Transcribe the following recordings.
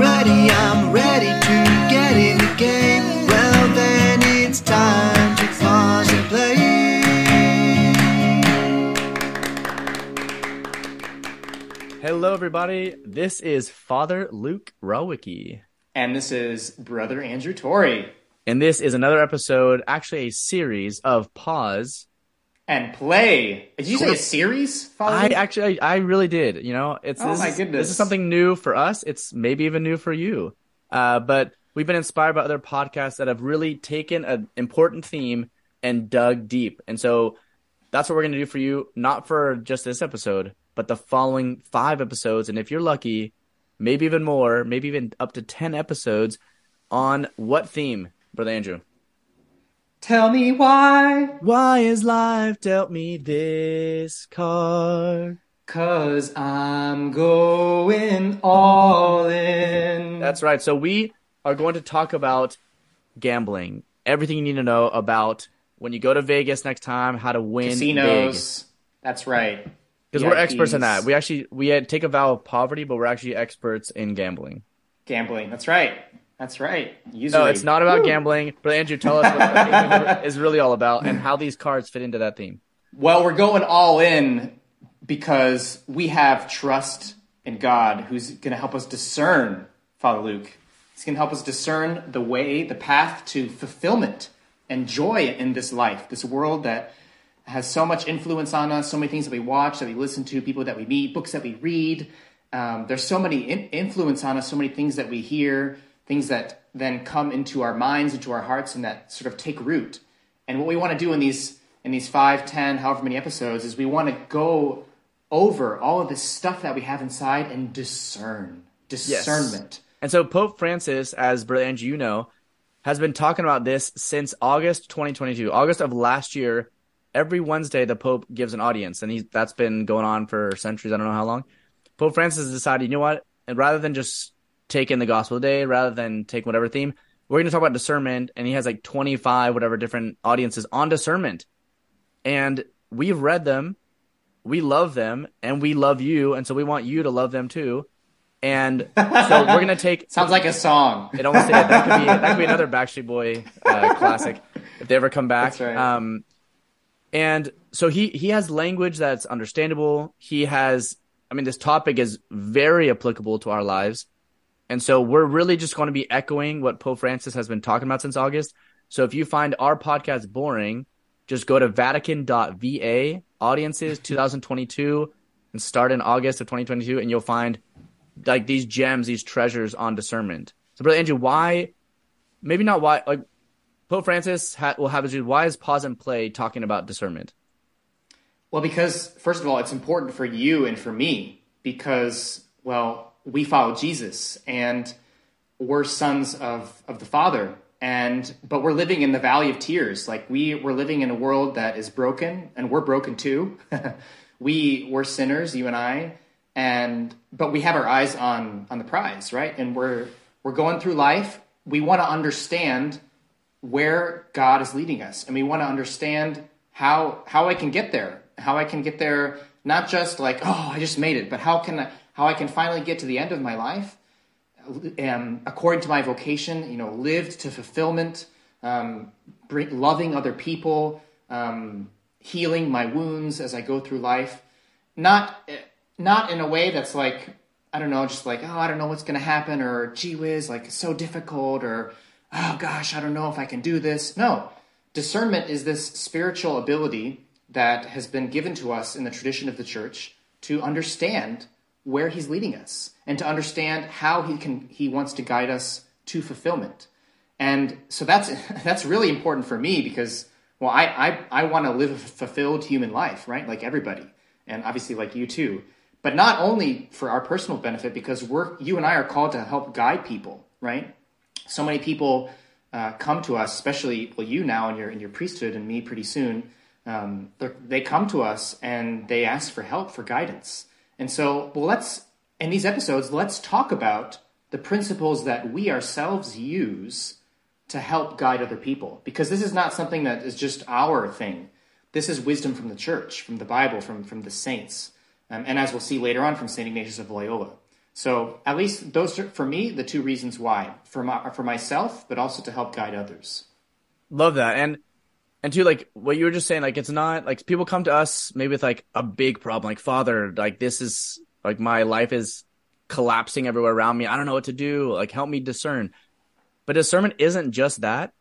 ready, I'm ready to get in the game. Well, then it's time to pause and play. Hello, everybody. This is Father Luke Rawicki, And this is Brother Andrew Torrey. and this is another episode, actually a series of Pause. And play. Did you say a series? Father I actually, I really did. You know, it's Oh this my goodness. This is something new for us. It's maybe even new for you. Uh, but we've been inspired by other podcasts that have really taken an important theme and dug deep. And so that's what we're going to do for you, not for just this episode, but the following five episodes. And if you're lucky, maybe even more, maybe even up to 10 episodes on what theme, Brother Andrew? Tell me why. Why is life dealt me this card? Cause I'm going all in. That's right. So we are going to talk about gambling, everything you need to know about when you go to Vegas next time, how to win casinos. That's right. Because we're experts in that. We actually we take a vow of poverty, but we're actually experts in gambling. Gambling. That's right. That's right. Usually. No, it's not about Woo. gambling. But Andrew, tell us what that really all about and how these cards fit into that theme. Well, we're going all in because we have trust in God who's going to help us discern, Father Luke. He's going to help us discern the way, the path to fulfillment and joy in this life, this world that has so much influence on us, so many things that we watch, that we listen to, people that we meet, books that we read. Um, there's so many in- influence on us, so many things that we hear, things that then come into our minds, into our hearts, and that sort of take root. And what we want to do in these in these five, ten, however many episodes is we want to go over all of this stuff that we have inside and discern discernment. And so Pope Francis, as Brother Andrew, you know, has been talking about this since August 2022, August of last year. Every Wednesday, the Pope gives an audience, and he, that's been going on for centuries. I don't know how long. Pope Francis decided, you know what? And rather than just take in the Gospel of the Day, rather than take whatever theme, we're going to talk about discernment. And he has like 25, whatever different audiences on discernment. And we've read them, we love them, and we love you. And so we want you to love them too. And so we're going to take Sounds like a song. it almost did. That could be that could be another Backstreet Boy uh, classic if they ever come back. That's right. Um, and so he he has language that's understandable. He has, I mean, this topic is very applicable to our lives, and so we're really just going to be echoing what Pope Francis has been talking about since August. So if you find our podcast boring, just go to Vatican.va audiences 2022 and start in August of 2022, and you'll find like these gems, these treasures on discernment. So, brother Andrew, why? Maybe not why. Like Pope Francis ha- will have his. Why is pause and play talking about discernment? Well, because first of all, it's important for you and for me because, well, we follow Jesus and we're sons of, of the Father. And but we're living in the valley of tears. Like we we're living in a world that is broken, and we're broken too. we we're sinners, you and I, and but we have our eyes on on the prize, right? And we're we're going through life. We want to understand where God is leading us, and we want to understand how how I can get there, how I can get there, not just like oh I just made it, but how can I how I can finally get to the end of my life, um, according to my vocation, you know, lived to fulfillment, um, bring, loving other people, um, healing my wounds as I go through life, not not in a way that's like I don't know, just like oh I don't know what's gonna happen or gee whiz, like so difficult or oh gosh I don't know if I can do this. No, discernment is this spiritual ability that has been given to us in the tradition of the church to understand where he's leading us and to understand how he can he wants to guide us to fulfillment. And so that's that's really important for me because well I I, I want to live a fulfilled human life, right? Like everybody. And obviously like you too. But not only for our personal benefit because we're you and I are called to help guide people, right? So many people uh, come to us, especially well you now in your in your priesthood and me pretty soon. Um, they come to us and they ask for help for guidance. And so, well, let's in these episodes, let's talk about the principles that we ourselves use to help guide other people. Because this is not something that is just our thing. This is wisdom from the church, from the Bible, from, from the saints. Um, and as we'll see later on from St. Ignatius of Loyola. So at least those are for me the two reasons why for my for myself, but also to help guide others. Love that. And and to like what you were just saying, like it's not like people come to us maybe with like a big problem, like Father, like this is like my life is collapsing everywhere around me. I don't know what to do. Like help me discern. But discernment isn't just that.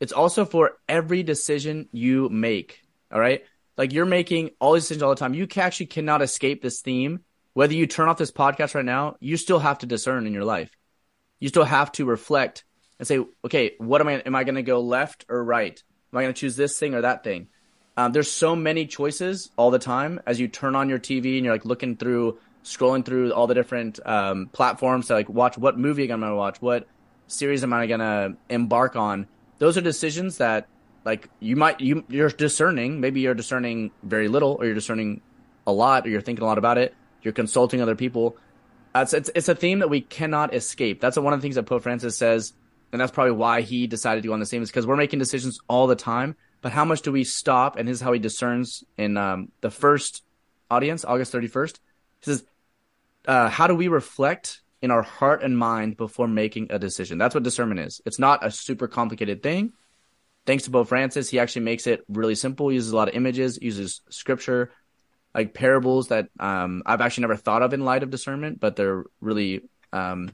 It's also for every decision you make. All right. Like you're making all these decisions all the time. You actually cannot escape this theme. Whether you turn off this podcast right now, you still have to discern in your life. You still have to reflect and say, okay, what am I, am I going to go left or right? Am I going to choose this thing or that thing? Um, there's so many choices all the time as you turn on your TV and you're like looking through, scrolling through all the different um, platforms to like watch what movie am I'm going to watch, what series am I going to embark on. Those are decisions that like you might you you're discerning. Maybe you're discerning very little, or you're discerning a lot, or you're thinking a lot about it. You're consulting other people. Uh, it's, it's it's a theme that we cannot escape. That's one of the things that Pope Francis says and that's probably why he decided to go on the same is because we're making decisions all the time. But how much do we stop and this is how he discerns in um, the first audience august 31st he says uh, how do we reflect in our heart and mind before making a decision? That's what discernment is. It's not a super complicated thing. Thanks to pope francis he actually makes it really simple. He uses a lot of images uses scripture like parables that um, i've actually never thought of in light of discernment but they're really um,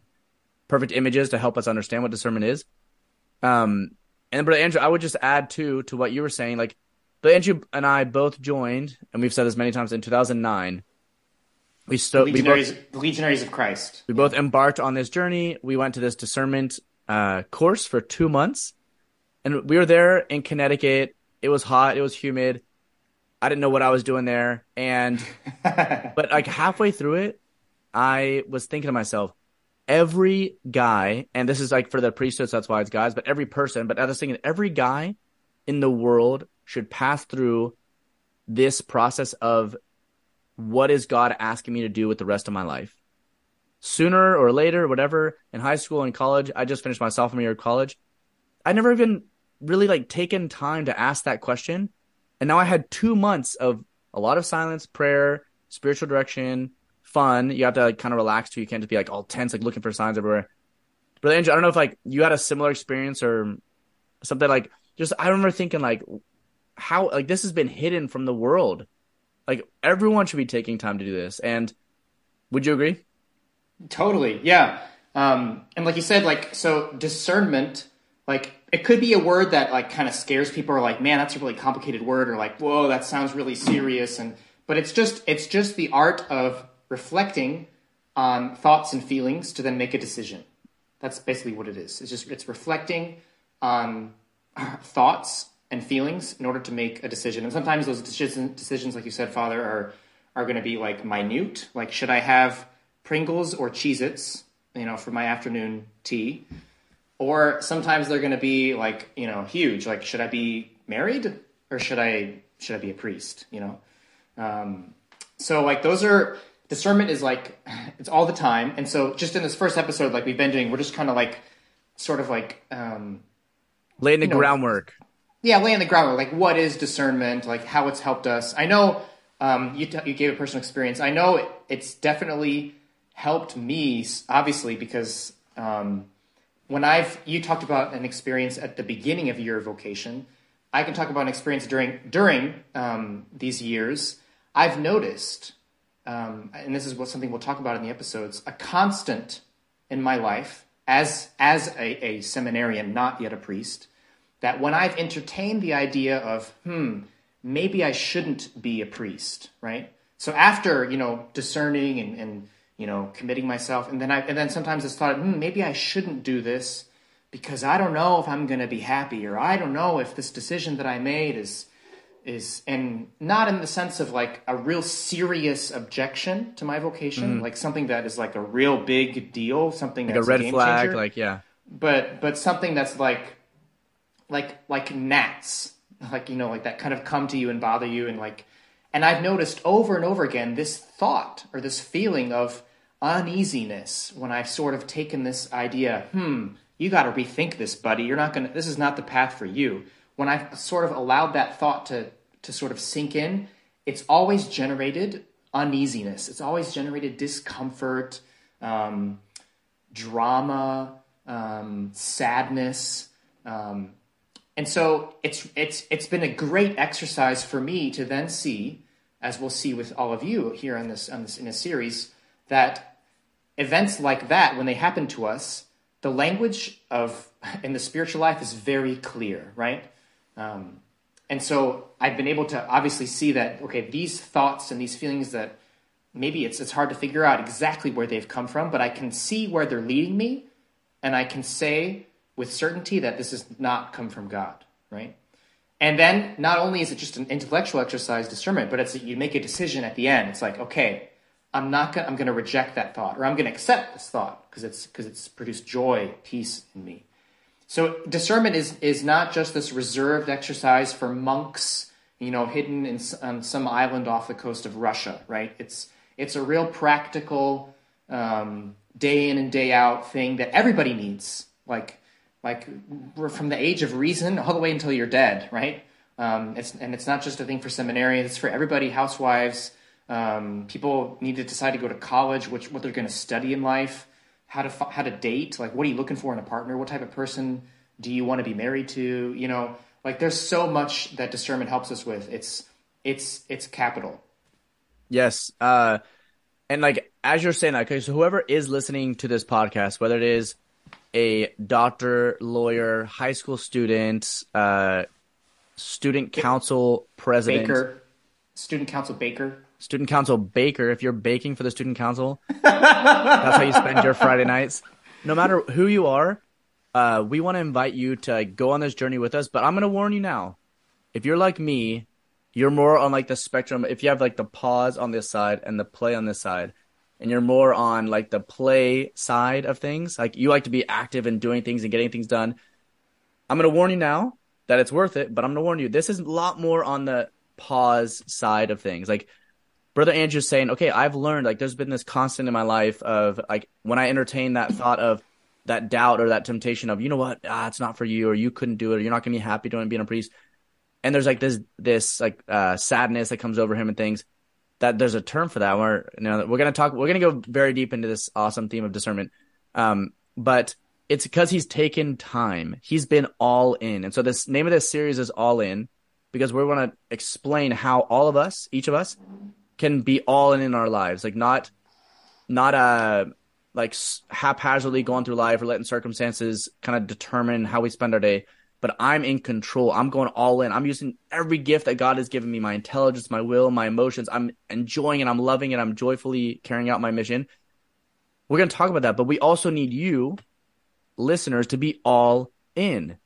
perfect images to help us understand what discernment is. Um, and brother Andrew, I would just add too to what you were saying. Like, but Andrew and I both joined, and we've said this many times in 2009. We still legionaries, we both, legionaries of Christ. We both embarked on this journey. We went to this discernment uh, course for two months, and we were there in Connecticut. It was hot. It was humid. I didn't know what I was doing there, and but like halfway through it, I was thinking to myself, every guy, and this is like for the priesthoods, that's why it's guys, but every person, but I was thinking every guy in the world should pass through this process of what is God asking me to do with the rest of my life? Sooner or later, whatever, in high school and college, I just finished my sophomore year of college. I never even really like taken time to ask that question. And now I had two months of a lot of silence, prayer, spiritual direction, fun. You have to like kind of relax too. You can't just be like all tense, like looking for signs everywhere. But Andrew, I don't know if like you had a similar experience or something like just I remember thinking like how like this has been hidden from the world. Like everyone should be taking time to do this. And would you agree? Totally. Yeah. Um, and like you said, like so discernment, like it could be a word that like kind of scares people or like, man, that's a really complicated word, or like, whoa, that sounds really serious. And but it's just it's just the art of reflecting on thoughts and feelings to then make a decision. That's basically what it is. It's just it's reflecting on thoughts and feelings in order to make a decision. And sometimes those decision, decisions, like you said, Father, are are going to be like minute. Like, should I have Pringles or Cheez-Its, you know, for my afternoon tea? Or sometimes they're going to be like, you know, huge. Like, should I be married or should I should I be a priest? You know, um, so like those are discernment is like it's all the time. And so just in this first episode like we've been doing we're just kind of like sort of like um laying the know, groundwork. Yeah laying the groundwork. Like what is discernment? Like how it's helped us. I know um you, t- you gave a personal experience. I know it, it's definitely helped me obviously because um when i've you talked about an experience at the beginning of your vocation. I can talk about an experience during during um, these years. I've noticed um, and this is what something we'll talk about in the episodes, a constant in my life as as a, a seminarian, not yet a priest, that when I've entertained the idea of, hmm, maybe I shouldn't be a priest, right? So after you know discerning and, and you know committing myself, and then I and then sometimes it's thought, hmm, maybe I shouldn't do this because I don't know if I'm going to be happy, or I don't know if this decision that I made is is and not in the sense of like a real serious objection to my vocation, mm-hmm. like something that is like a real big deal, something like that's a red a flag, changer. like yeah. But but something that's like like like gnats, like you know, like that kind of come to you and bother you and like and I've noticed over and over again this thought or this feeling of uneasiness when I've sort of taken this idea, hmm, you got to rethink this, buddy. You're not going to, this is not the path for you when I've sort of allowed that thought to, to sort of sink in, it's always generated uneasiness. It's always generated discomfort, um, drama, um, sadness. Um, and so it's it's it's been a great exercise for me to then see, as we'll see with all of you here on this on this in a series, that events like that when they happen to us, the language of in the spiritual life is very clear, right? Um, and so I've been able to obviously see that okay, these thoughts and these feelings that maybe it's it's hard to figure out exactly where they've come from, but I can see where they're leading me, and I can say with certainty that this has not come from God, right? And then not only is it just an intellectual exercise, discernment, but it's you make a decision at the end. It's like, okay, I'm not gonna I'm gonna reject that thought, or I'm gonna accept this thought because it's because it's produced joy, peace in me. So discernment is is not just this reserved exercise for monks, you know, hidden in on some island off the coast of Russia, right? It's it's a real practical, um, day in and day out thing that everybody needs. Like like from the age of reason all the way until you're dead, right? Um, it's, and it's not just a thing for seminarians; it's for everybody. Housewives, um, people need to decide to go to college, which what they're going to study in life, how to how to date, like what are you looking for in a partner, what type of person do you want to be married to, you know, like there's so much that discernment helps us with. It's it's it's capital. Yes, uh, and like as you're saying that, okay, so whoever is listening to this podcast, whether it is a doctor, lawyer, high school student, uh, student council president, Baker, student council baker, student council baker. If you're baking for the student council, that's how you spend your Friday nights. No matter who you are, uh, we want to invite you to go on this journey with us. But I'm going to warn you now: if you're like me, you're more on like the spectrum. If you have like the pause on this side and the play on this side, and you're more on like the play side of things, like you like to be active and doing things and getting things done, I'm going to warn you now that it's worth it, but I'm going to warn you this is a lot more on the pause side of things. Like brother Andrew's saying, okay, I've learned like there's been this constant in my life of like when I entertain that thought of that doubt or that temptation of, you know what, ah, it's not for you or you couldn't do it or you're not to be happy doing being a priest. And there's like this, this like, uh, sadness that comes over him and things that there's a term for that. We're you know, we're gonna talk. We're gonna go very deep into this awesome theme of discernment. Um, but it's because he's taken time. He's been all in, and so this name of this series is all in because we want to explain how all of us, each of us, can be all in in our lives. Like not, not uh like haphazardly going through life or letting circumstances kind of determine how we spend our day but I'm in control. I'm going all in. I'm using every gift that God has given me my intelligence, my will, my emotions. I'm enjoying it. I'm loving it. I'm joyfully carrying out my mission. We're going to talk about that, but we also need you, listeners, to be all in.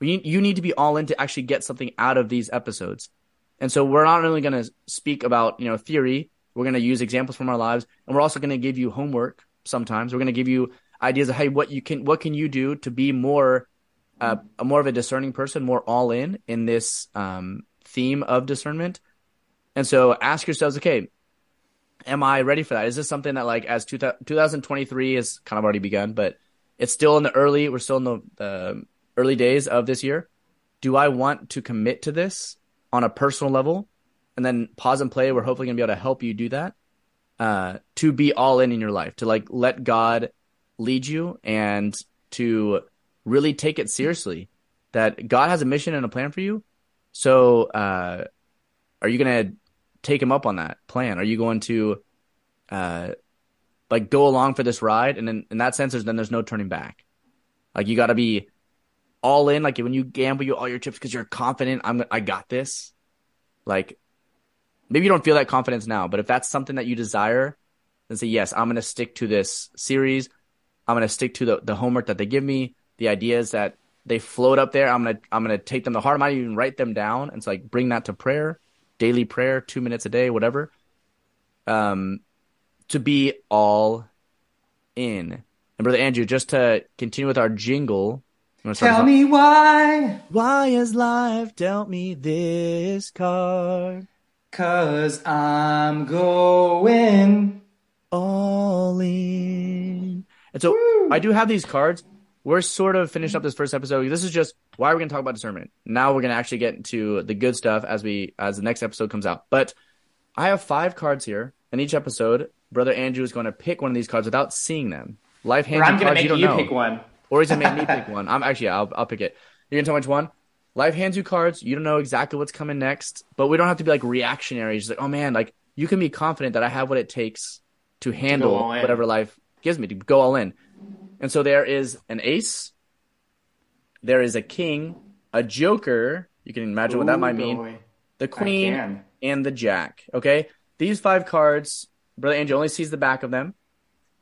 You need to be all in to actually get something out of these episodes. And so we're not only going to speak about, you know, theory, we're going to use examples from our lives, and we're also going to give you homework sometimes. We're going to give you ideas of, hey, what you can, what can you do to be more uh, more of a discerning person, more all in in this um, theme of discernment. And so ask yourselves, okay, am I ready for that? Is this something that like as two, 2023 is kind of already begun, but it's still in the early, we're still in the, the early days of this year. Do I want to commit to this on a personal level? And then pause and play. We're hopefully going to be able to help you do that. Uh, to be all in in your life, to like let God lead you and to really take it seriously that God has a mission and a plan for you. So, uh, are you going to take him up on that plan? Are you going to, uh, like go along for this ride? And in, in that sense, there's, then there's no turning back. Like you got to be all in. Like when you gamble, you all your chips because you're confident. I'm, I got this. Like maybe you don't feel that confidence now, but if that's something that you desire, then say, yes, I'm going to stick to this series. I'm going to stick to the, the homework that they give me the ideas that they float up there. I'm gonna I'm gonna take them to heart. I might even write them down and it's like bring that to prayer, daily prayer, two minutes a day, whatever. Um, to be all in. And brother Andrew, just to continue with our jingle. Tell me why. Why has life dealt me this card? Cause I'm going all in. And so Woo. I do have these cards we're sort of finished up this first episode. This is just why we're going to talk about discernment. Now we're going to actually get into the good stuff as we as the next episode comes out. But I have five cards here, In each episode brother Andrew is going to pick one of these cards without seeing them. Life hands Or I'm gonna make you you, pick one. Or he's gonna make me pick one. I'm actually yeah, I'll I'll pick it. You're gonna tell me which one? Life hands you cards. You don't know exactly what's coming next, but we don't have to be like reactionary. Just like, oh man, like you can be confident that I have what it takes to handle in. whatever life gives me to go all in. And so there is an ace, there is a king, a joker. You can imagine what that might mean. boy. The queen and the jack. Okay, these five cards, brother Angel only sees the back of them.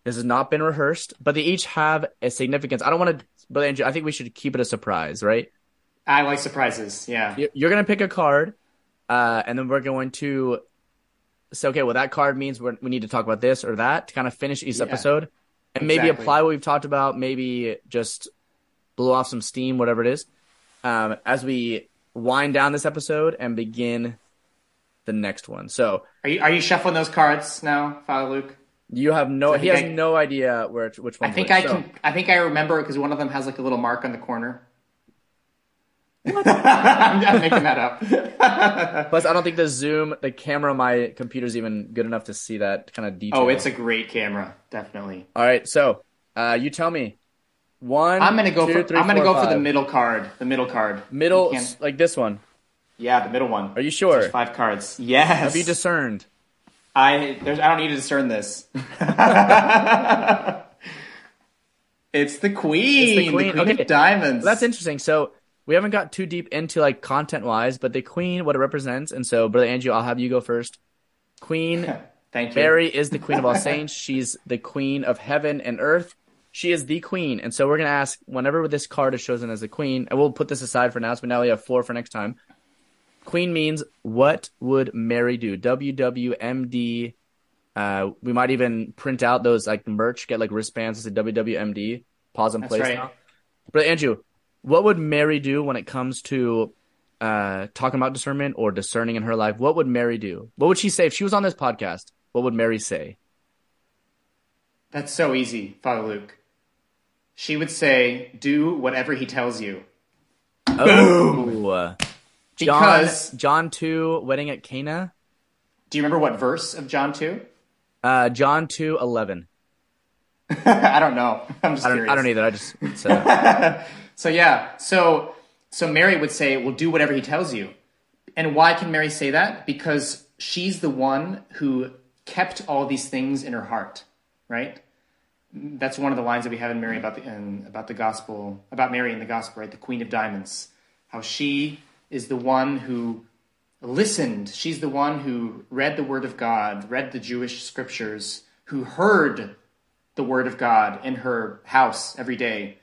This has not been rehearsed, but they each have a significance. I don't want to, but Angel. I think we should keep it a surprise, right? I like surprises. Yeah. You- You're gonna pick a card, uh, and then we're going to say, okay, well, that card means we're, we need to talk about this or that to kind of finish each Yeah. episode, and maybe Exactly. apply what we've talked about. Maybe just blow off some steam, whatever it is, um, as we wind down this episode and begin the next one. So Are you are you shuffling those cards now, Father Luke? You have no, So he has I- no idea where which one. I think. I So- can. I think I remember because one of them has like a little mark on the corner. I'm, I'm making that up. Plus, I don't think the zoom, the camera on my computer's even good enough to see that kind of detail. oh, it's a great camera, definitely. All right, so uh, you tell me. One. I'm gonna go two, for. three, I'm gonna four, go for the middle card. The middle card. middle, You can't- s- like this one. Yeah, the middle one. Are you sure? There's five cards. Yes. Have you discerned? I there's I don't need to discern this. it's the queen. It's the queen. Okay. of diamonds. That's interesting. So we haven't got too deep into like content wise, but the queen, what it represents, and so brother Andrew, I'll have you go first. Queen Thank you. Mary is the queen of all saints. She's the queen of heaven and earth. She is the queen, and so we're gonna ask whenever this card is chosen as the queen, and we'll put this aside for now. So now we have four for next time. Queen means what would Mary do? WWMD. Uh, we might even print out those like merch, get like wristbands that say WWMD. Pause and That's place right. now. But Andrew, what would Mary do when it comes to uh, talking about discernment or discerning in her life? What would Mary do? What would she say if she was on this podcast? What would Mary say? That's so easy, Father Luke. She would say, "Do whatever he tells you." Oh, Because John two, wedding at Cana. do you remember what verse of John two? Uh, John two eleven. I don't know. I'm just I don't. curious. I don't either. I just said. So yeah, so so Mary would say, "Well, do whatever he tells you." And why can Mary say that? Because she's the one who kept all these things in her heart, right? That's one of the lines that we have in Mary about the in, about the gospel about Mary in the gospel, right? The Queen of Diamonds, how she is the one who listened. She's the one who read the Word of God, read the Jewish scriptures, who heard the Word of God in her house every day,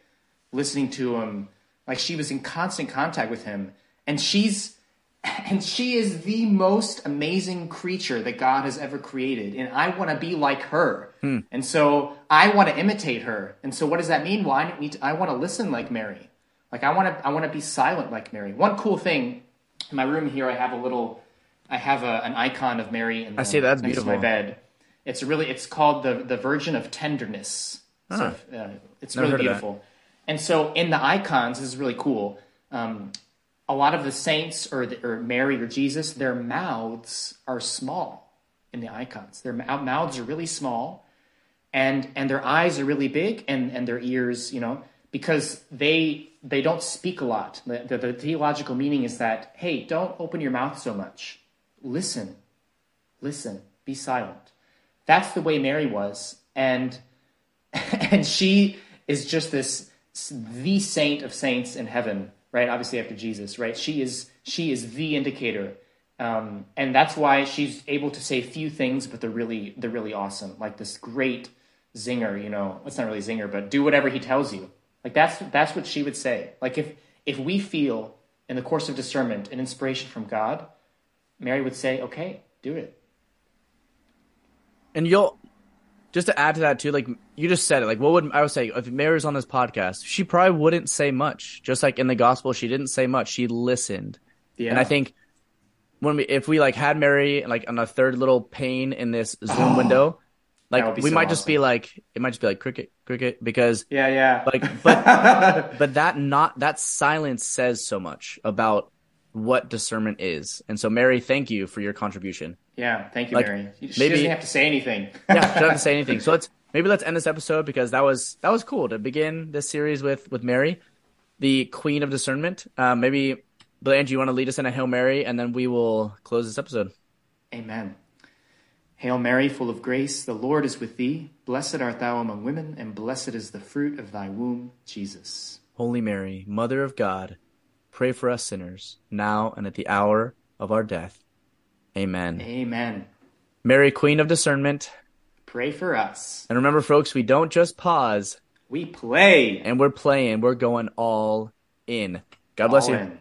listening to him. Like she was in constant contact with him. And she's and she is the most amazing creature that God has ever created. And I want to be like her. Hmm. And so I want to imitate her. And so what does that mean? Well, I need to, I want to listen like Mary. Like I want to I want to be silent like Mary. One cool thing in my room here, I have a little I have a, an icon of Mary in the, I see, that's next to my beautiful. bed. It's really it's called the the Virgin of Tenderness. So uh, it's Never really beautiful. And so in the icons, this is really cool. Um, a lot of the saints or the, or Mary or Jesus, their mouths are small in the icons. Their mouths are really small, and and their eyes are really big, and and their ears, you know, because they they don't speak a lot. The, the, the theological meaning is that hey, don't open your mouth so much. Listen, listen, be silent. That's the way Mary was, and and she is just this the saint of saints in heaven, right? Obviously after Jesus, right? She is she is the indicator, um, and that's why she's able to say few things, but they're really they're really awesome. Like this great zinger, you know, it's not really zinger, but do whatever he tells you. Like that's that's what she would say. Like if if we feel in the course of discernment an inspiration from God, Mary would say, "Okay, do it." and you'll just to add to that too. Like you just said it. Like what would I would say if Mary's on this podcast? She probably wouldn't say much. Just like in the gospel, she didn't say much. She listened. Yeah. And I think when we if we like had Mary like on a third little pane in this Zoom oh. window, That would like we so might just be like it might just be like cricket cricket because Yeah, yeah. like but but that not that silence says so much about what discernment is. And so, Mary, thank you for your contribution. Yeah, thank you, Like, Mary. She maybe- doesn't have to say anything. Yeah, don't have to say anything. So let's maybe let's end this episode because that was that was cool to begin this series with with Mary, the Queen of Discernment. Um, maybe, Blanche, you want to lead us in a Hail Mary, and then we will close this episode. Amen. Hail Mary, full of grace, the Lord is with thee. Blessed art thou among women, and blessed is the fruit of thy womb, Jesus. Holy Mary, Mother of God, pray for us sinners, now and at the hour of our death. Amen. Amen. Mary, Queen of Discernment. Pray for us. And remember, folks, we don't just pause We play. and we're playing, we're going all in. God bless All you. in.